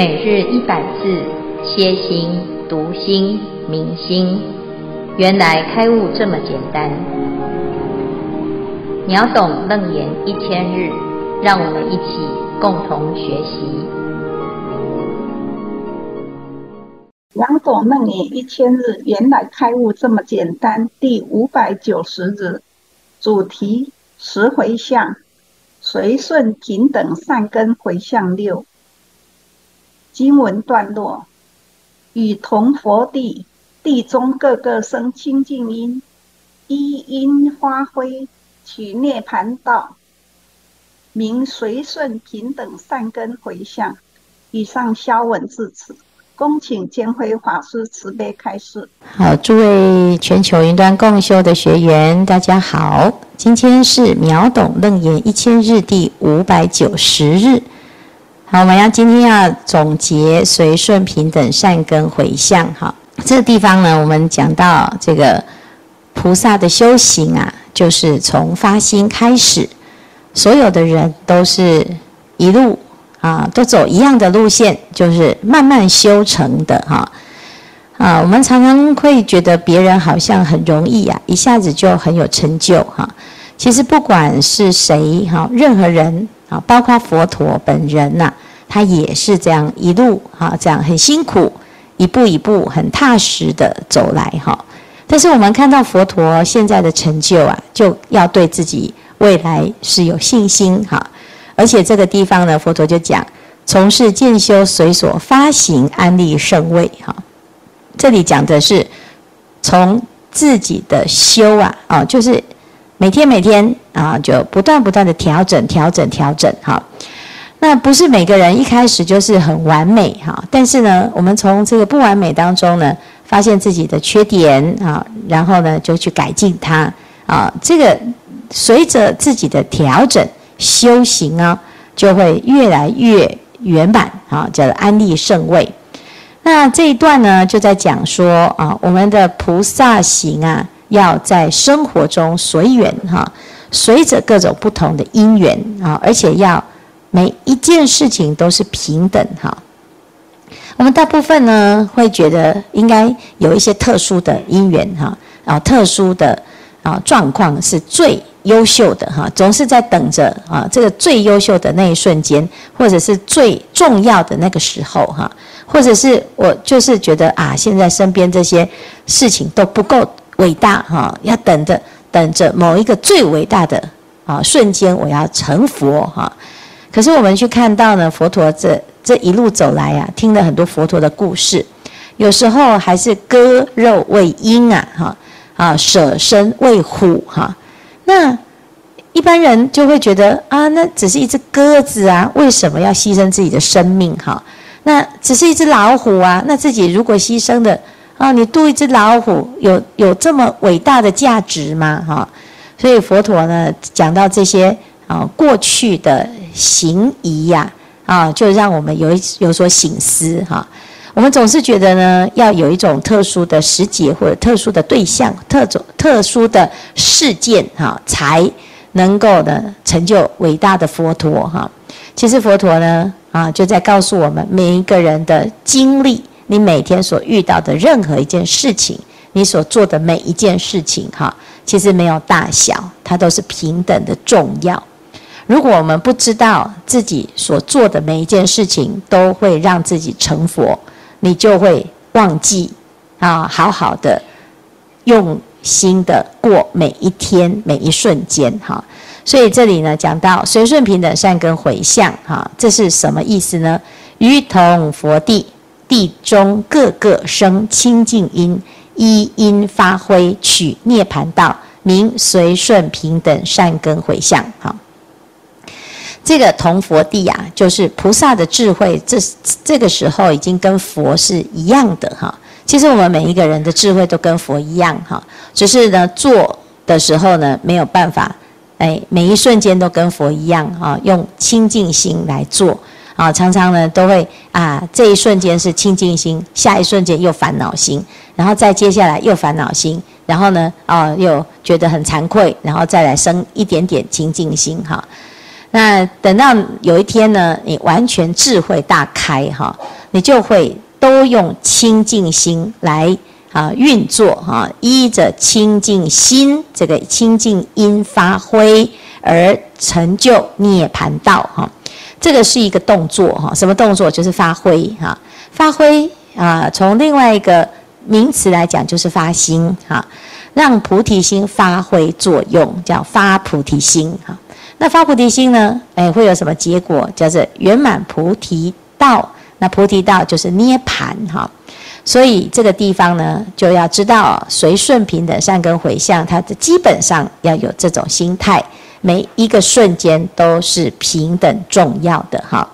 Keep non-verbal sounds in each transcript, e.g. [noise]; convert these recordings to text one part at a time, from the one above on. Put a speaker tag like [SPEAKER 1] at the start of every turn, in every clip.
[SPEAKER 1] 每日一百字，歇心、读心、明心，原来开悟这么简单。秒懂楞严一千日，让我们一起共同学习。
[SPEAKER 2] 秒懂楞严一千日，原来开悟这么简单。第五百九十日，主题十回向，随顺平等善根回向六。经文段落：与同佛地，地中各个生清净因，依因发挥，取涅槃道，名随顺平等善根回向。以上消文至此，恭请监辉法师慈悲开示。
[SPEAKER 3] 好，诸位全球云端共修的学员，大家好，今天是秒懂楞严一千日第五百九十日。好，我们要今天要总结随顺平等善根回向。哈，这个地方呢，我们讲到这个菩萨的修行啊，就是从发心开始，所有的人都是一路啊，都走一样的路线，就是慢慢修成的哈。啊，我们常常会觉得别人好像很容易啊，一下子就很有成就哈。其实不管是谁哈，任何人。啊，包括佛陀本人呐、他也是这样一路哈，这样很辛苦，一步一步很踏实的走来哈。但是我们看到佛陀现在的成就啊，就要对自己未来是有信心哈。而且这个地方呢，佛陀就讲，从事建修随所发行安立胜位哈。这里讲的是从自己的修啊，啊，就是。每天每天啊，就不断不断的调整调整调整哈。那不是每个人一开始就是很完美哈，但是呢，我们从这个不完美当中呢，发现自己的缺点啊，然后呢就去改进它啊。这个随着自己的调整修行啊，就会越来越圆满啊，叫做安立圣位。那这一段呢，就在讲说啊，我们的菩萨行啊。要在生活中随缘哈，随着各种不同的因缘啊，而且要每一件事情都是平等哈。我们大部分呢会觉得应该有一些特殊的因缘哈，啊，特殊的啊状况是最优秀的哈，总是在等着啊这个最优秀的那一瞬间，或者是最重要的那个时候哈，或者是我就是觉得啊，现在身边这些事情都不够。伟大哈，要等着等着某一个最伟大的啊瞬间，我要成佛哈。可是我们去看到呢，佛陀这这一路走来啊，听了很多佛陀的故事，有时候还是割肉喂鹰啊哈啊，舍身为虎哈。那一般人就会觉得啊，那只是一只鸽子啊，为什么要牺牲自己的生命哈？那只是一只老虎啊，那自己如果牺牲的。啊，你渡一只老虎，有有这么伟大的价值吗？哈，所以佛陀呢讲到这些啊过去的行仪呀，啊，就让我们有一有所省思哈。我们总是觉得呢，要有一种特殊的时节或者特殊的对象、特种特殊的事件哈，才能够呢成就伟大的佛陀哈。其实佛陀呢啊，就在告诉我们每一个人的经历。你每天所遇到的任何一件事情，你所做的每一件事情，哈，其实没有大小，它都是平等的重要。如果我们不知道自己所做的每一件事情都会让自己成佛，你就会忘记啊，好好的用心的过每一天每一瞬间，哈。所以这里呢讲到随顺平等善根回向，哈，这是什么意思呢？于同佛地。地中各个生清净因，一因发挥，取涅槃道，名随顺平等善根回向。好，这个同佛地啊，就是菩萨的智慧，这这个时候已经跟佛是一样的哈。其实我们每一个人的智慧都跟佛一样哈，只是呢做的时候呢没有办法，哎，每一瞬间都跟佛一样啊，用清净心来做。啊，常常呢都会啊，这一瞬间是清净心，下一瞬间又烦恼心，然后再接下来又烦恼心，然后呢，啊，又觉得很惭愧，然后再来生一点点清净心哈。那等到有一天呢，你完全智慧大开哈，你就会都用清净心来啊运作哈，依着清净心这个清净因发挥而成就涅槃道哈。这个是一个动作哈，什么动作？就是发挥哈，发挥啊，从另外一个名词来讲，就是发心哈，让菩提心发挥作用，叫发菩提心哈。那发菩提心呢？哎，会有什么结果？叫做圆满菩提道。那菩提道就是涅槃哈。所以这个地方呢，就要知道随顺平等善根回向，它的基本上要有这种心态，每一个瞬间都是平等重要的哈。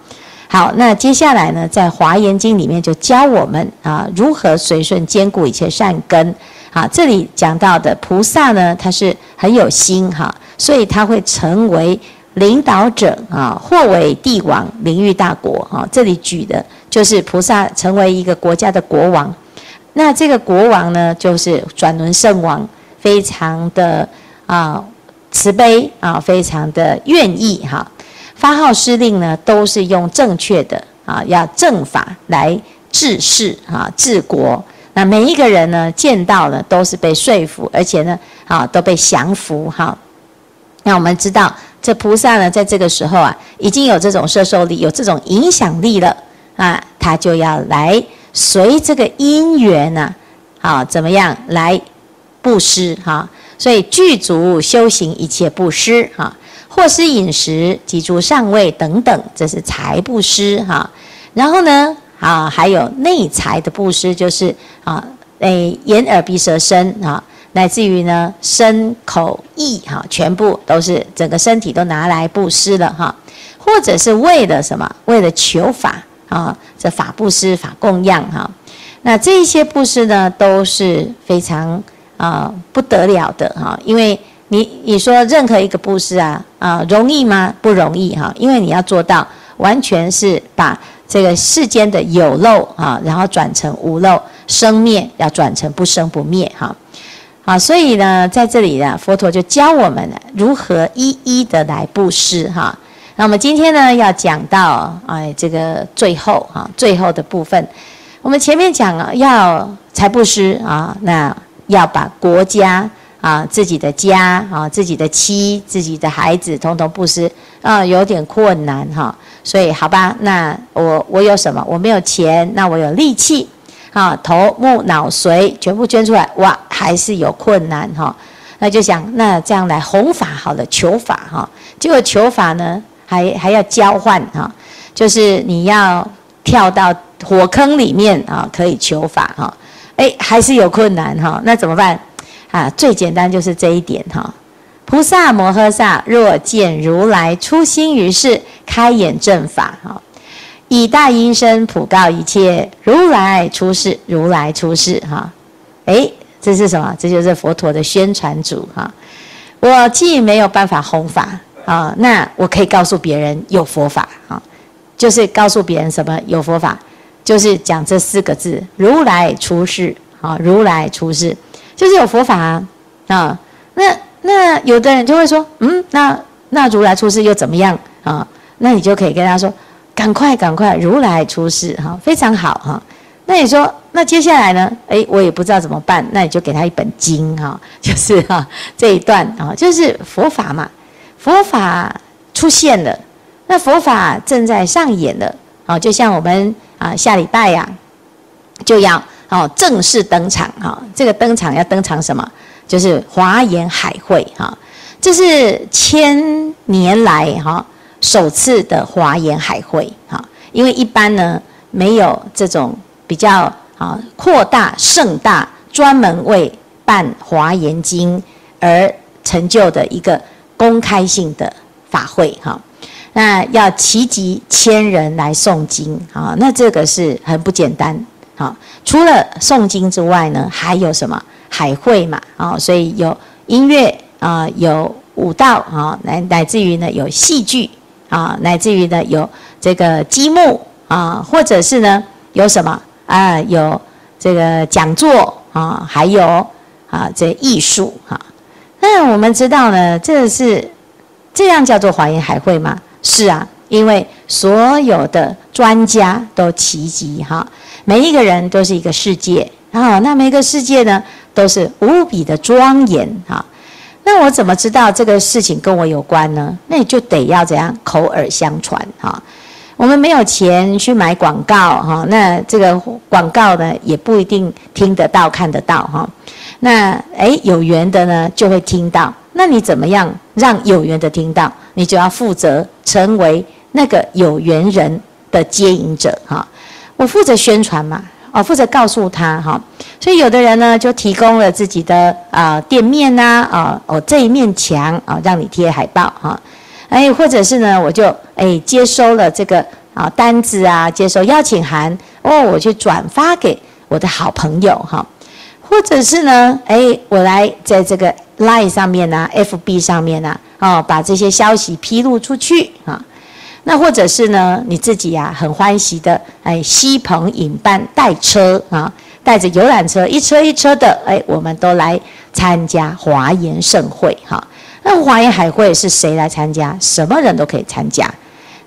[SPEAKER 3] 好，那接下来呢，在华严经里面就教我们啊，如何随顺坚固一切善根。啊，这里讲到的菩萨呢，他是很有心哈。所以他会成为领导者啊，或为帝王，领域大国哈。这里举的就是菩萨成为一个国家的国王，那这个国王呢，就是转轮圣王，非常的啊慈悲啊，非常的愿意哈。发号施令呢，都是用正确的啊，要正法来治世啊，治国。那每一个人呢，见到了都是被说服，而且呢，啊，都被降服哈。那我们知道，这菩萨呢，在这个时候啊，已经有这种摄受力，有这种影响力了啊，他就要来随这个因缘呢，啊，怎么样来布施哈？所以具足修行一切布施哈，或施饮食及诸上位等等，这是财布施哈。然后呢，啊，还有内财的布施，就是啊，诶，眼耳鼻舌身啊。乃至于呢，身口意哈，全部都是整个身体都拿来布施了哈，或者是为了什么？为了求法啊，这法布施、法供养哈。那这些布施呢，都是非常啊不得了的哈。因为你你说任何一个布施啊啊容易吗？不容易哈。因为你要做到完全是把这个世间的有漏啊，然后转成无漏，生灭要转成不生不灭哈。啊，所以呢，在这里呢，佛陀就教我们如何一一的来布施哈。那我们今天呢，要讲到哎，这个最后哈，最后的部分，我们前面讲了要财布施啊，那要把国家啊、自己的家啊、自己的妻、自己的孩子统统布施啊，有点困难哈。所以好吧，那我我有什么？我没有钱，那我有力气。啊，头目脑髓全部捐出来，哇，还是有困难哈。那就想，那这样来弘法好了，求法哈。结果求法呢，还还要交换哈，就是你要跳到火坑里面啊，可以求法哈。哎，还是有困难哈，那怎么办？啊，最简单就是这一点哈。菩萨摩诃萨若见如来出心于世，开演正法哈。以大音声普告一切，如来出世，如来出世，哈，诶，这是什么？这就是佛陀的宣传主，哈。我既没有办法弘法，啊，那我可以告诉别人有佛法，啊，就是告诉别人什么有佛法，就是讲这四个字：如来出世，啊，如来出世，就是有佛法啊。那那有的人就会说，嗯，那那如来出世又怎么样啊？那你就可以跟他说。赶快，赶快！如来出世，哈，非常好，哈。那你说，那接下来呢？诶，我也不知道怎么办。那你就给他一本经，哈，[laughs] 就是哈这一段啊，就是佛法嘛。佛法出现了，那佛法正在上演了，啊，就像我们啊下礼拜呀，就要哦正式登场，哈。这个登场要登场什么？就是华严海会，哈。这是千年来，哈。首次的华严海会，哈，因为一般呢没有这种比较啊扩大盛大，专门为办华严经而成就的一个公开性的法会，哈，那要齐集千人来诵经，啊，那这个是很不简单，哈。除了诵经之外呢，还有什么海会嘛，啊，所以有音乐啊，有舞蹈啊，乃乃至于呢有戏剧。啊，乃至于呢，有这个积木啊，或者是呢，有什么啊？有这个讲座啊，还有啊，这艺术哈。那我们知道呢，这是这样叫做华严海会吗？是啊，因为所有的专家都齐集哈，每一个人都是一个世界啊。那每个世界呢，都是无比的庄严哈。那我怎么知道这个事情跟我有关呢？那你就得要怎样口耳相传哈。我们没有钱去买广告哈，那这个广告呢也不一定听得到看得到哈。那诶有缘的呢就会听到。那你怎么样让有缘的听到？你就要负责成为那个有缘人的接引者哈。我负责宣传嘛，哦，负责告诉他哈。所以有的人呢就提供了自己的啊店面呐啊哦这一面墙啊让你贴海报哈。哎，或者是呢我就哎接收了这个啊单子啊，接收邀请函哦，我去转发给我的好朋友哈。或者是呢，哎，我来在这个 Line 上面呢、啊，FB 上面呢、啊，哦，把这些消息披露出去啊。那或者是呢，你自己呀、啊，很欢喜的，哎，携朋引伴带车啊，带着游览车一车一车的，哎，我们都来参加华严盛会哈。那华严海会是谁来参加？什么人都可以参加。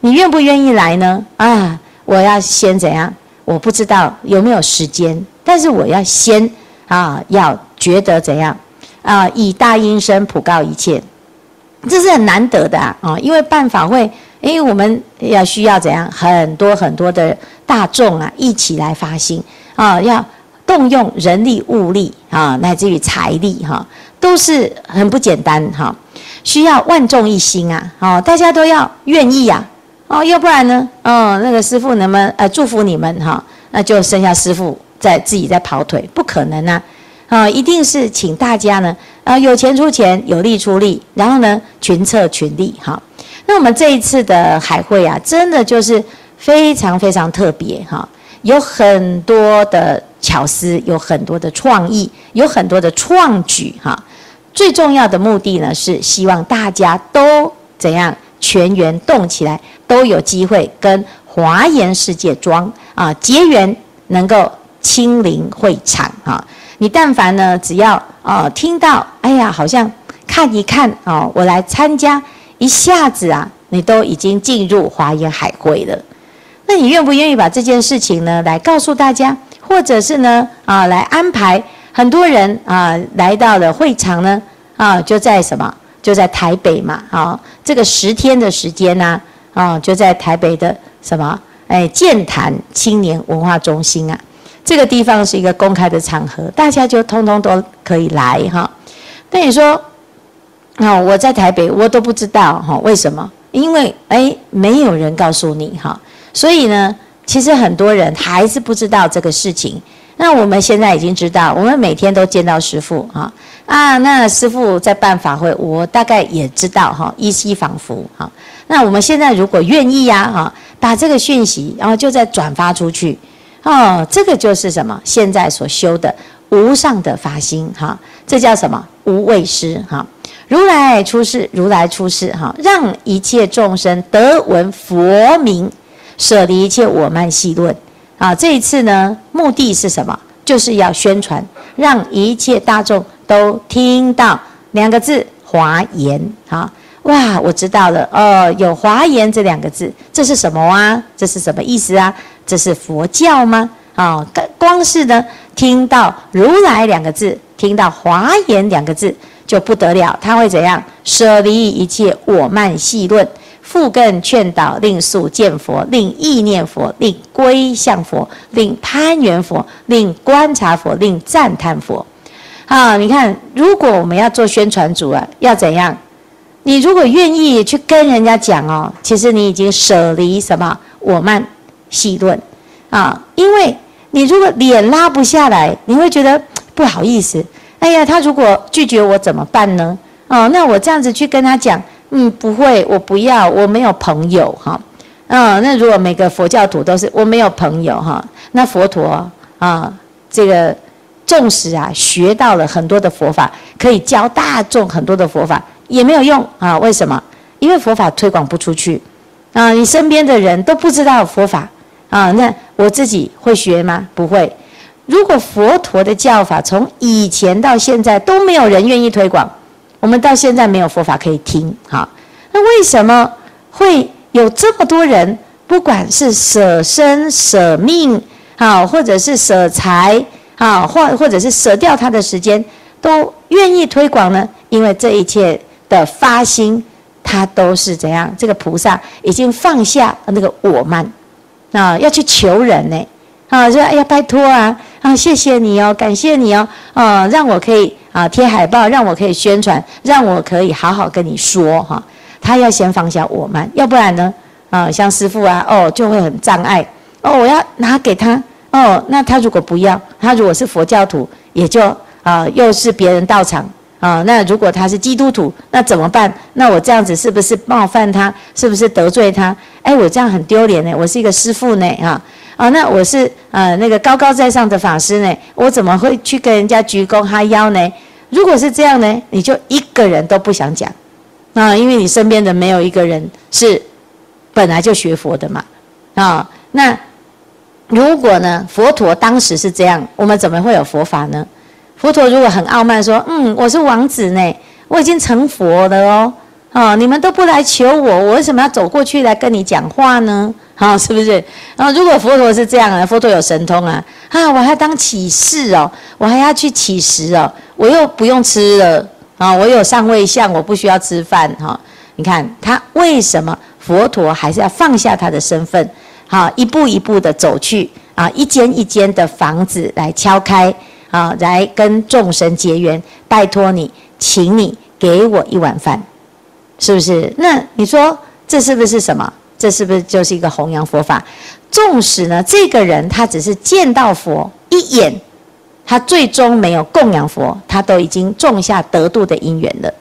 [SPEAKER 3] 你愿不愿意来呢？啊，我要先怎样？我不知道有没有时间，但是我要先。啊，要觉得怎样啊？以大音声普告一切，这是很难得的啊！啊，因为办法会，因为我们要需要怎样？很多很多的大众啊，一起来发心啊，要动用人力物力啊，乃至于财力哈、都是很不简单哈、需要万众一心啊！哦，大家都要愿意呀！哦，要不然呢？哦，那个师傅能不能呃祝福你们哈、那就剩下师傅。在自己在跑腿，不可能啊！啊，一定是请大家呢，啊，有钱出钱，有力出力，然后呢，群策群力哈。那我们这一次的海会啊，真的就是非常非常特别哈，有很多的巧思，有很多的创意，有很多的创举哈。最重要的目的呢，是希望大家都怎样全员动起来，都有机会跟华严世界庄啊结缘，能够。亲临会场啊！你但凡呢，只要啊、听到，哎呀，好像看一看、哦，我来参加，一下子啊，你都已经进入华严海会了。那你愿不愿意把这件事情呢，来告诉大家，或者是呢啊，来安排很多人啊来到了会场呢啊，就在什么？就在台北嘛啊，这个十天的时间呢啊，就在台北的什么？哎，剑潭青年文化中心啊。这个地方是一个公开的场合，大家就通通都可以来哈。那你说，啊，我在台北，我都不知道哈，为什么？因为哎，没有人告诉你哈。所以呢，其实很多人还是不知道这个事情。那我们现在已经知道，我们每天都见到师父哈啊。那师父在办法会，我大概也知道哈，依稀仿佛哈。那我们现在如果愿意呀哈，把这个讯息，然后就再转发出去。哦，这个就是什么？现在所修的无上的法心哈，这叫什么？无畏师哈。如来出世，如来出世哈，让一切众生得闻佛名，舍离一切我慢戏论啊。这一次呢，目的是什么？就是要宣传，让一切大众都听到两个字“华严”哈。哇，我知道了哦，有“华严”这两个字，这是什么啊？这是什么意思啊？这是佛教吗？啊、哦，光是呢，听到“如来”两个字，听到“华严”两个字就不得了。他会怎样？舍离一切我慢戏论，复更劝导，令速见佛，令意念佛，令归向佛，令攀缘佛，令观察佛，令赞叹佛。啊，你看，如果我们要做宣传组啊，要怎样？你如果愿意去跟人家讲哦，其实你已经舍离什么我慢。戏论啊，因为你如果脸拉不下来，你会觉得不好意思。哎呀，他如果拒绝我怎么办呢？哦，那我这样子去跟他讲，嗯，不会，我不要，我没有朋友哈。嗯、那如果每个佛教徒都是我没有朋友哈，那佛陀啊，这个纵使啊学到了很多的佛法，可以教大众很多的佛法，也没有用啊。为什么？因为佛法推广不出去啊，你身边的人都不知道佛法。啊，那我自己会学吗？不会。如果佛陀的教法从以前到现在都没有人愿意推广，我们到现在没有佛法可以听。哈，那为什么会有这么多人，不管是舍身舍命，啊，或者是舍财，啊，或或者是舍掉他的时间，都愿意推广呢？因为这一切的发心，他都是怎样？这个菩萨已经放下那个我慢，啊，要去求人呢，啊，说哎呀，拜托啊，啊，谢谢你哦，感谢你哦，啊，让我可以啊贴海报，让我可以宣传，让我可以好好跟你说哈。他要先放下我慢，要不然呢，啊，像师父啊，哦，就会很障碍，哦，我要拿给他，哦，那他如果不要，他如果是佛教徒，也就啊，又是别人道场。啊，那如果他是基督徒，那怎么办？那我这样子是不是冒犯他？是不是得罪他？哎，我这样很丢脸呢。我是一个师父呢，啊啊，那我是呃那个高高在上的法师呢，我怎么会去跟人家鞠躬哈腰呢？如果是这样呢，你就一个人都不想讲啊，因为你身边的没有一个人是本来就学佛的嘛，啊，那如果呢，佛陀当时是这样，我们怎么会有佛法呢？佛陀如果很傲慢说：“嗯，我是王子呢，我已经成佛了哦，啊，你们都不来求我，我为什么要走过去来跟你讲话呢？啊，是不是？然后如果佛陀是这样啊，佛陀有神通啊，啊，我还要当起士哦，我还要去乞食哦，我又不用吃了啊，我有上位相，我不需要吃饭哈。你看他为什么佛陀还是要放下他的身份，好，一步一步的走去啊，一间一间的房子来敲开。”啊，来跟众神结缘，拜托你，请你给我一碗饭，是不是？那你说这是不是什么？这是不是就是一个弘扬佛法？纵使呢，这个人他只是见到佛一眼，他最终没有供养佛，他都已经种下得度的因缘了。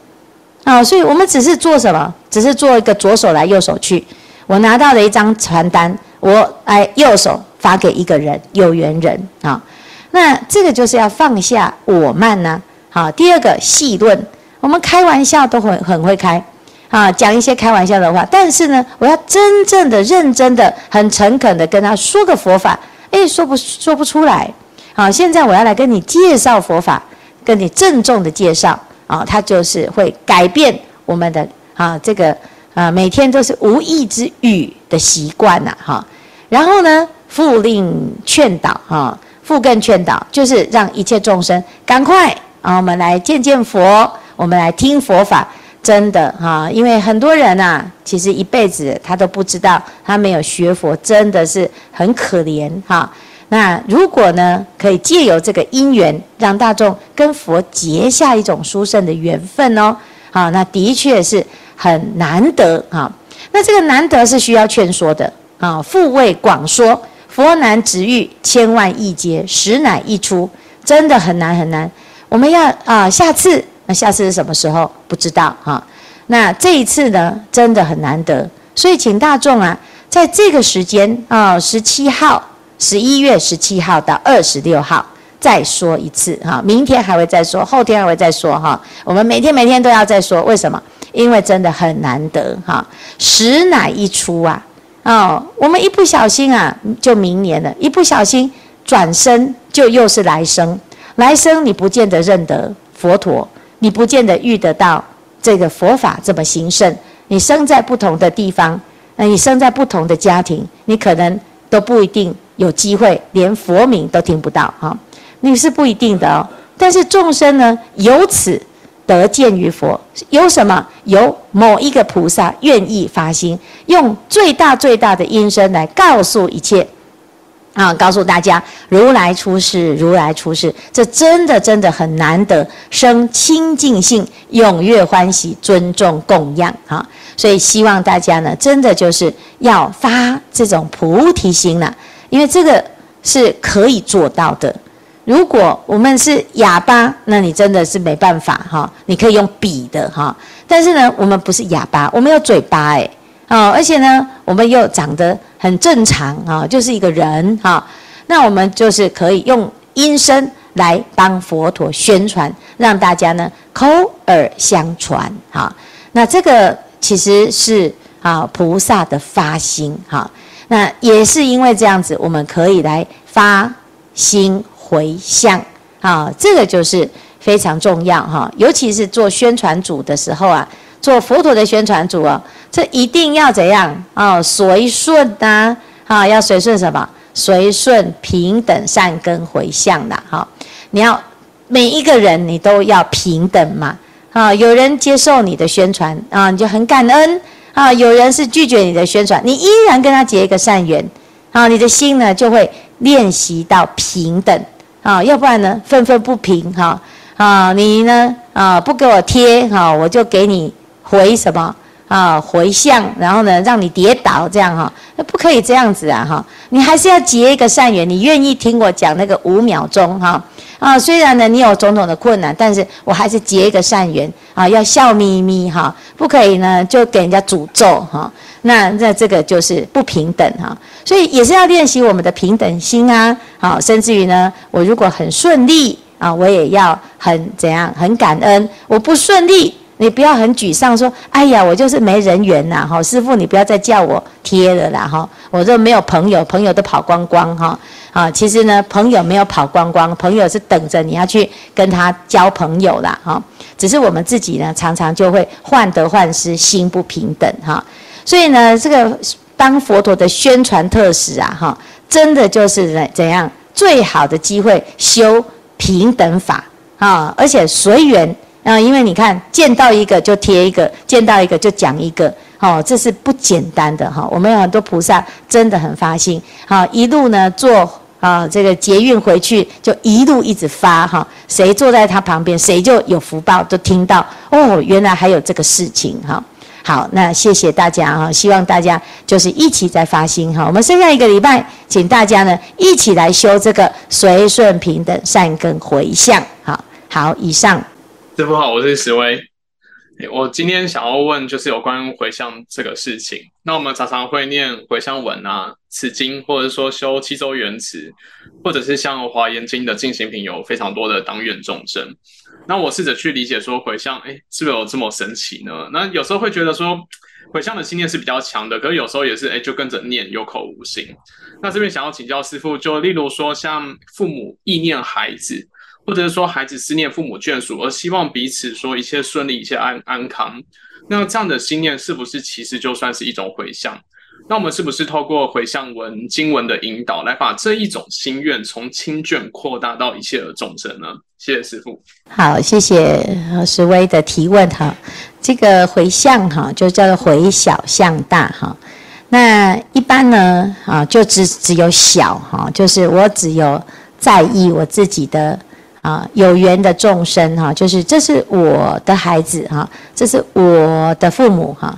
[SPEAKER 3] 啊，所以我们只是做什么？只是做一个左手来右手去。我拿到了一张传单，我哎右手发给一个人，有缘人啊。那这个就是要放下我慢呢、好，第二个戏论，我们开玩笑都很很会开，啊，讲一些开玩笑的话。但是呢，我要真正的、认真的、很诚恳的跟他说个佛法，哎，说不说不出来。好，现在我要来跟你介绍佛法，跟你郑重的介绍啊，它就是会改变我们的啊这个啊每天都是无意之语的习惯呐，哈。然后呢，复令劝导哈。复更劝导，就是让一切众生赶快啊，我们来见见佛，我们来听佛法。真的哈，因为很多人呐、啊，其实一辈子他都不知道，他没有学佛，真的是很可怜哈。那如果呢，可以借由这个因缘，让大众跟佛结下一种殊胜的缘分哦，好，那的确是很难得哈。那这个难得是需要劝说的啊，复为广说。佛难直喻，千万亿劫，实乃一出，真的很难很难。我们要啊、下次那下次是什么时候？不知道哈。那这一次呢，真的很难得，所以请大众啊，在这个时间啊，十七号，十一月十七号到二十六号再说一次哈。明天还会再说，后天还会再说哈。我们每天每天都要再说，为什么？因为真的很难得哈，实乃一出啊。哦，我们一不小心啊，就明年了；一不小心转身，就又是来生。来生你不见得认得佛陀，你不见得遇得到这个佛法这么兴盛。你生在不同的地方，那你生在不同的家庭，你可能都不一定有机会，连佛名都听不到哈、哦。你是不一定的哦。但是众生呢，由此。得见于佛，有什么？有某一个菩萨愿意发心，用最大最大的音声来告诉一切，啊，告诉大家如来出世，如来出世，这真的真的很难得，生清净心，踊跃欢喜，尊重供养啊！所以希望大家呢，真的就是要发这种菩提心了，因为这个是可以做到的。如果我们是哑巴，那你真的是没办法哈。你可以用笔的哈，但是呢，我们不是哑巴，我们有嘴巴哎，哦，而且呢，我们又长得很正常啊，就是一个人哈。那我们就是可以用音声来帮佛陀宣传，让大家呢口耳相传哈。那这个其实是啊菩萨的发心哈。那也是因为这样子，我们可以来发心。回向啊，这个就是非常重要哈，尤其是做宣传组的时候啊，做佛陀的宣传组哦，这一定要怎样啊？随顺呐，啊，要随顺什么？随顺平等善根回向的哈。你要每一个人你都要平等嘛，啊，有人接受你的宣传啊，你就很感恩啊；有人是拒绝你的宣传，你依然跟他结一个善缘啊，你的心呢就会练习到平等啊，要不然呢愤愤不平哈啊，你呢啊不给我贴哈，我就给你。回什么啊？回向，然后呢，让你跌倒，这样哈，那不可以这样子啊哈！你还是要结一个善缘，你愿意听我讲那个五秒钟哈啊？虽然呢，你有种种的困难，但是我还是结一个善缘啊，要笑眯眯哈，不可以呢就给人家诅咒哈。那那这个就是不平等哈，所以也是要练习我们的平等心啊。好，甚至于呢，我如果很顺利啊，我也要很怎样，很感恩。我不顺利。你不要很沮丧，说：“哎呀，我就是没人缘呐！”哈，师父，你不要再叫我贴了啦！哈，我这没有朋友，朋友都跑光光哈。啊，其实呢，朋友没有跑光光，朋友是等着你要去跟他交朋友啦。哈，只是我们自己呢，常常就会患得患失，心不平等哈。所以呢，这个当佛陀的宣传特使啊，哈，真的就是怎样最好的机会修平等法啊，而且随缘。啊，因为你看，见到一个就贴一个，见到一个就讲一个，哦，这是不简单的哈。我们有很多菩萨真的很发心，好，一路呢坐啊这个捷运回去，就一路一直发哈，谁坐在他旁边，谁就有福报，都听到哦，原来还有这个事情哈。好，那谢谢大家哈，希望大家就是一起在发心哈。我们剩下一个礼拜，请大家呢一起来修这个随顺平等善根回向。好，好，以上。
[SPEAKER 4] 师父好，我是石威。我今天想要问，就是有关回向这个事情。那我们常常会念回向文啊、持经，或者说修七周圆持，或者是像华严经的进行品，有非常多的当愿众生。那我试着去理解说，回向，哎，是不是有这么神奇呢？那有时候会觉得说，回向的信念是比较强的，可是有时候也是，哎，就跟着念，有口无心。那这边想要请教师父，就例如说，像父母意念孩子。或者是说孩子思念父母眷属，而希望彼此说一切顺利，一切安安康。那这样的心念是不是其实就算是一种回向？那我们是不是透过回向文经文的引导，来把这一种心愿从亲眷扩大到一切的众生呢？谢谢师父。
[SPEAKER 3] 好，谢谢石威的提问哈。这个回向哈，就叫做回小向大哈。那一般呢啊，就只只有小哈，就是我只有在意我自己的。啊，有缘的众生哈，就是这是我的孩子哈，这是我的父母哈。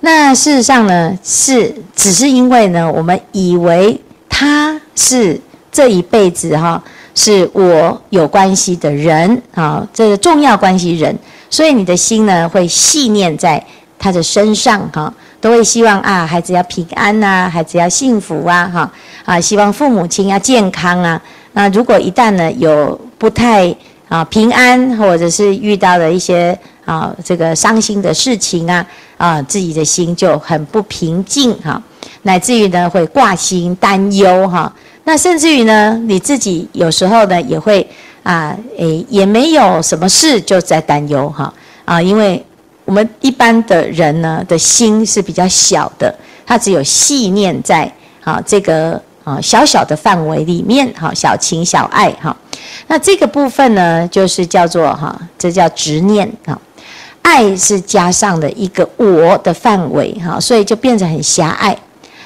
[SPEAKER 3] 那事实上呢，是只是因为呢，我们以为他是这一辈子哈，是我有关系的人啊，这个重要关系人，所以你的心呢会系念在他的身上哈，都会希望啊，孩子要平安呐，孩子要幸福啊哈啊，希望父母亲要健康啊。那如果一旦呢有不太啊平安，或者是遇到了一些啊这个伤心的事情啊啊，自己的心就很不平静哈，乃至于呢会挂心担忧哈。那甚至于呢你自己有时候呢也会啊诶也没有什么事就在担忧哈啊，因为我们一般的人呢的心是比较小的，他只有系念在啊这个。啊，小小的范围里面，哈，小情小爱，哈，那这个部分呢，就是叫做哈，这叫执念啊，爱是加上了一个我的范围，哈，所以就变成很狭隘，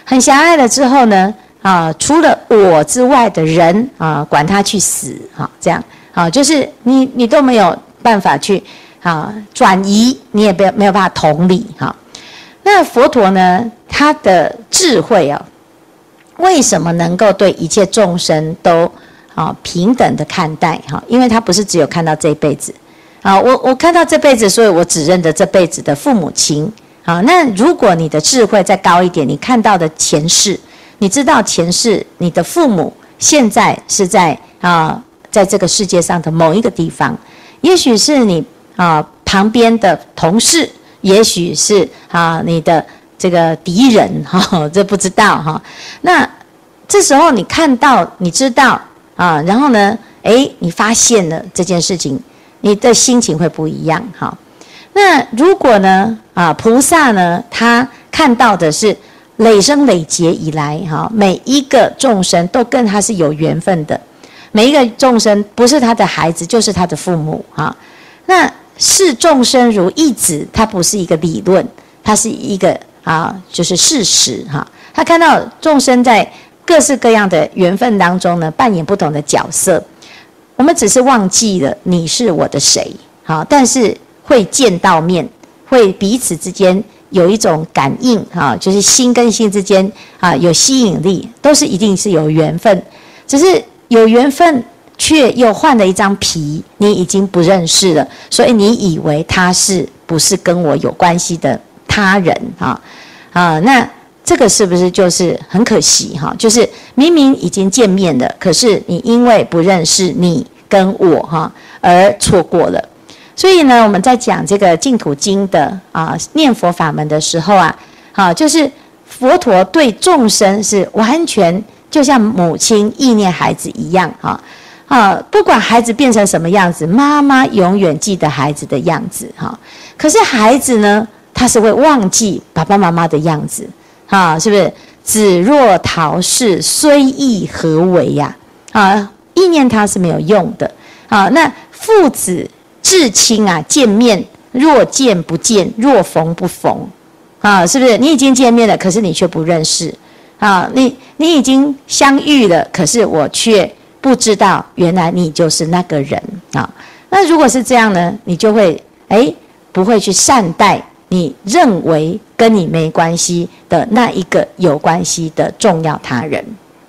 [SPEAKER 3] 很狭隘了之后呢，啊，除了我之外的人啊，管他去死，哈，这样，啊，就是你你都没有办法去啊转移，你也没有没有办法同理，哈，那佛陀呢，他的智慧啊。为什么能够对一切众生都啊平等的看待哈？因为他不是只有看到这一辈子啊，我我看到这辈子，所以我只认得这辈子的父母亲啊。那如果你的智慧再高一点，你看到的前世，你知道前世你的父母现在是在啊，在这个世界上的某一个地方，也许是你啊旁边的同事，也许是啊你的。这个敌人 [laughs] 哈，这不知道哈。那这时候你看到，你知道啊，然后呢，诶，你发现了这件事情，你的心情会不一样哈。那如果呢，啊，菩萨呢，他看到的是累生累劫以来，哈，每一个众生都跟他是有缘分的，每一个众生不是他的孩子，就是他的父母，哈。那视众生如一子，它不是一个理论，它是一个啊，就是事实，哈。他看到众生在各式各样的缘分当中呢，扮演不同的角色。我们只是忘记了你是我的谁，好，但是会见到面，会彼此之间有一种感应，哈，就是心跟心之间啊有吸引力，都是一定是有缘分，只是有缘分却又换了一张皮，你已经不认识了，所以你以为他是不是跟我有关系的他人啊？啊，那。这个是不是就是很可惜哈？就是明明已经见面了，可是你因为不认识你跟我哈，而错过了。所以呢，我们在讲这个净土经的啊念佛法门的时候啊，好，就是佛陀对众生是完全就像母亲意念孩子一样哈啊，不管孩子变成什么样子，妈妈永远记得孩子的样子哈。可是孩子呢，他是会忘记爸爸妈妈的样子。啊，是不是子若逃世，虽忆何为呀？啊，意念它是没有用的。啊，那父子至亲啊，见面若见不见，若逢不逢。啊，是不是？你已经见面了，可是你却不认识。啊，你你已经相遇了，可是我却不知道，原来你就是那个人。啊，那如果是这样呢，你就会哎，不会去善待。你认为跟你没关系的那一个有关系的重要他人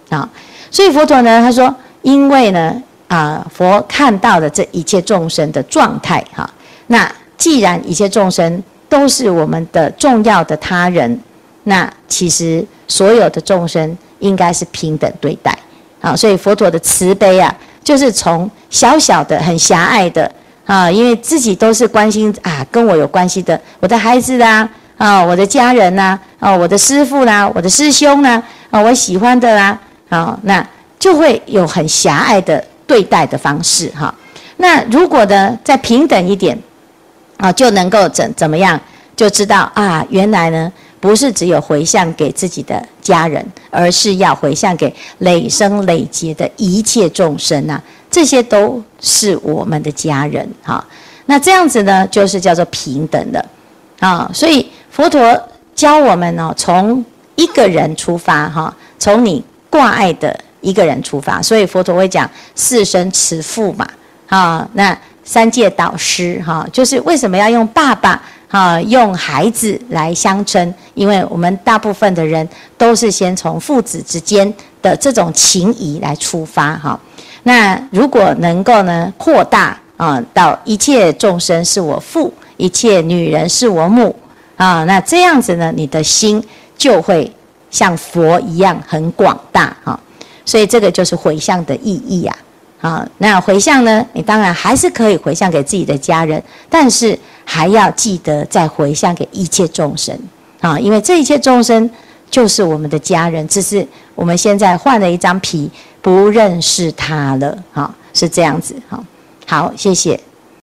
[SPEAKER 3] 啊，所以佛陀呢，他说，因为呢啊，佛看到了这一切众生的状态哈，那既然一切众生都是我们的重要的他人，那其实所有的众生应该是平等对待啊，所以佛陀的慈悲啊，就是从小小的很狭隘的。啊，因为自己都是关心啊，跟我有关系的，我的孩子啦，啊，我的家人呐，啊，我的师父啦，我的师兄呐，啊，我喜欢的啦，啊，那就会有很狭隘的对待的方式哈。那如果呢，再平等一点，啊，就能够怎怎么样，就知道啊，原来呢，不是只有回向给自己的家人，而是要回向给累生累劫的一切众生呐。这些都是我们的家人哈，那这样子呢，就是叫做平等的啊。所以佛陀教我们呢，从一个人出发哈，从你挂碍的一个人出发。所以佛陀会讲四生慈父嘛，啊，那三界导师哈，就是为什么要用爸爸啊，用孩子来相称？因为我们大部分的人都是先从父子之间的这种情谊来出发哈。那如果能够呢扩大啊，到一切众生是我父，一切女人是我母啊，那这样子呢，你的心就会像佛一样很广大哈。所以这个就是回向的意义啊。啊，那回向呢，你当然还是可以回向给自己的家人，但是还要记得再回向给一切众生啊，因为这一切众生就是我们的家人，只是我们现在换了一张皮。不认识他了，啊，是这样子，好，好，谢谢。